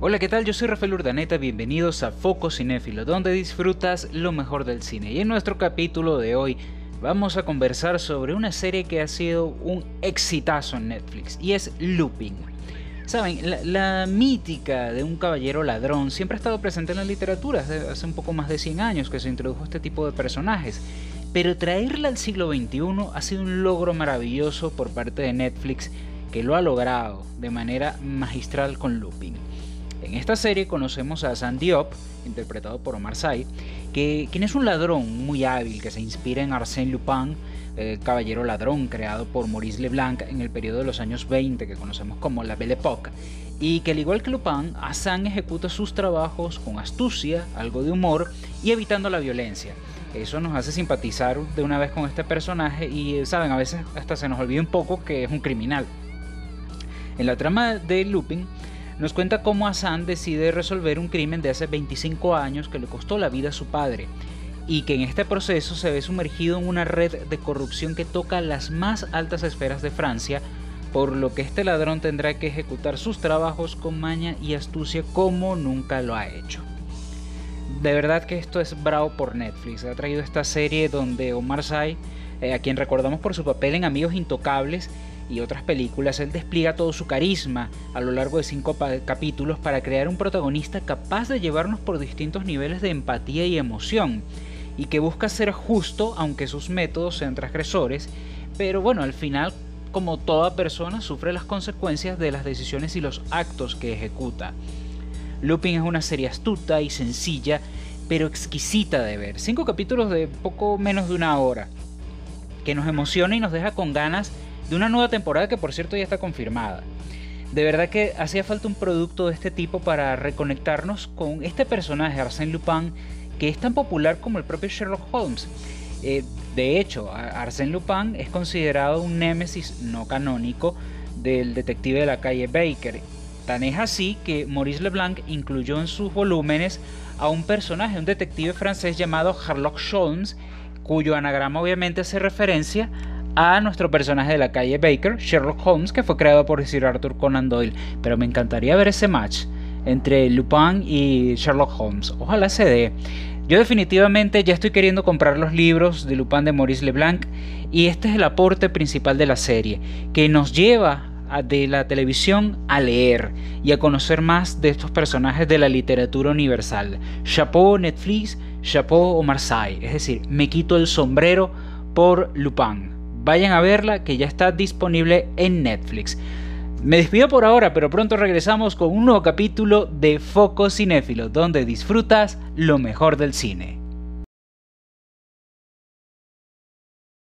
Hola, ¿qué tal? Yo soy Rafael Urdaneta, bienvenidos a Foco Cinéfilo, donde disfrutas lo mejor del cine. Y en nuestro capítulo de hoy vamos a conversar sobre una serie que ha sido un exitazo en Netflix, y es Looping. Saben, la, mítica de un caballero ladrón siempre ha estado presente en la literatura, hace, hace un poco más de 100 años que se introdujo este tipo de personajes. Pero traerla al siglo XXI ha sido un logro maravilloso por parte de Netflix que lo ha logrado de manera magistral con Looping. En esta serie conocemos a Sandy Diop, interpretado por Omar Sy, que, quien es un ladrón muy hábil que se inspira en Arsène Lupin, el caballero ladrón creado por Maurice Leblanc en el periodo de los años 20 que conocemos como la Belle Époque, y que al igual que Lupin, Hassan ejecuta sus trabajos con astucia, algo de humor y evitando la violencia. Eso nos hace simpatizar de una vez con este personaje y, saben, a veces hasta se nos olvida un poco que es un criminal. En la trama de Lupin, nos cuenta cómo Hassan decide resolver un crimen de hace 25 años que le costó la vida a su padre y que en este proceso se ve sumergido en una red de corrupción que toca las más altas esferas de Francia, por lo que este ladrón tendrá que ejecutar sus trabajos con maña y astucia como nunca lo ha hecho. De verdad que esto es bravo por Netflix. Ha traído esta serie donde Omar Sy, eh, a quien recordamos por su papel en Amigos Intocables, y otras películas, él despliega todo su carisma a lo largo de cinco capítulos para crear un protagonista capaz de llevarnos por distintos niveles de empatía y emoción, y que busca ser justo aunque sus métodos sean transgresores, pero bueno, al final, como toda persona, sufre las consecuencias de las decisiones y los actos que ejecuta. Lupin es una serie astuta y sencilla, pero exquisita de ver. Cinco capítulos de poco menos de una hora, que nos emociona y nos deja con ganas de una nueva temporada que por cierto ya está confirmada. De verdad que hacía falta un producto de este tipo para reconectarnos con este personaje, Arsène Lupin, que es tan popular como el propio Sherlock Holmes. Eh, de hecho, Arsène Lupin es considerado un némesis no canónico del detective de la calle Baker. Tan es así que Maurice Leblanc incluyó en sus volúmenes a un personaje, un detective francés llamado Sherlock Holmes, cuyo anagrama obviamente hace referencia a nuestro personaje de la calle Baker, Sherlock Holmes, que fue creado por Sir Arthur Conan Doyle. Pero me encantaría ver ese match entre Lupin y Sherlock Holmes. Ojalá se dé. Yo definitivamente ya estoy queriendo comprar los libros de Lupin de Maurice Leblanc y este es el aporte principal de la serie, que nos lleva de la televisión a leer y a conocer más de estos personajes de la literatura universal. Chapeau Netflix, chapeau Omar Sy, es decir, me quito el sombrero por Lupin. Vayan a verla que ya está disponible en Netflix. Me despido por ahora, pero pronto regresamos con un nuevo capítulo de Foco Cinéfilo, donde disfrutas lo mejor del cine.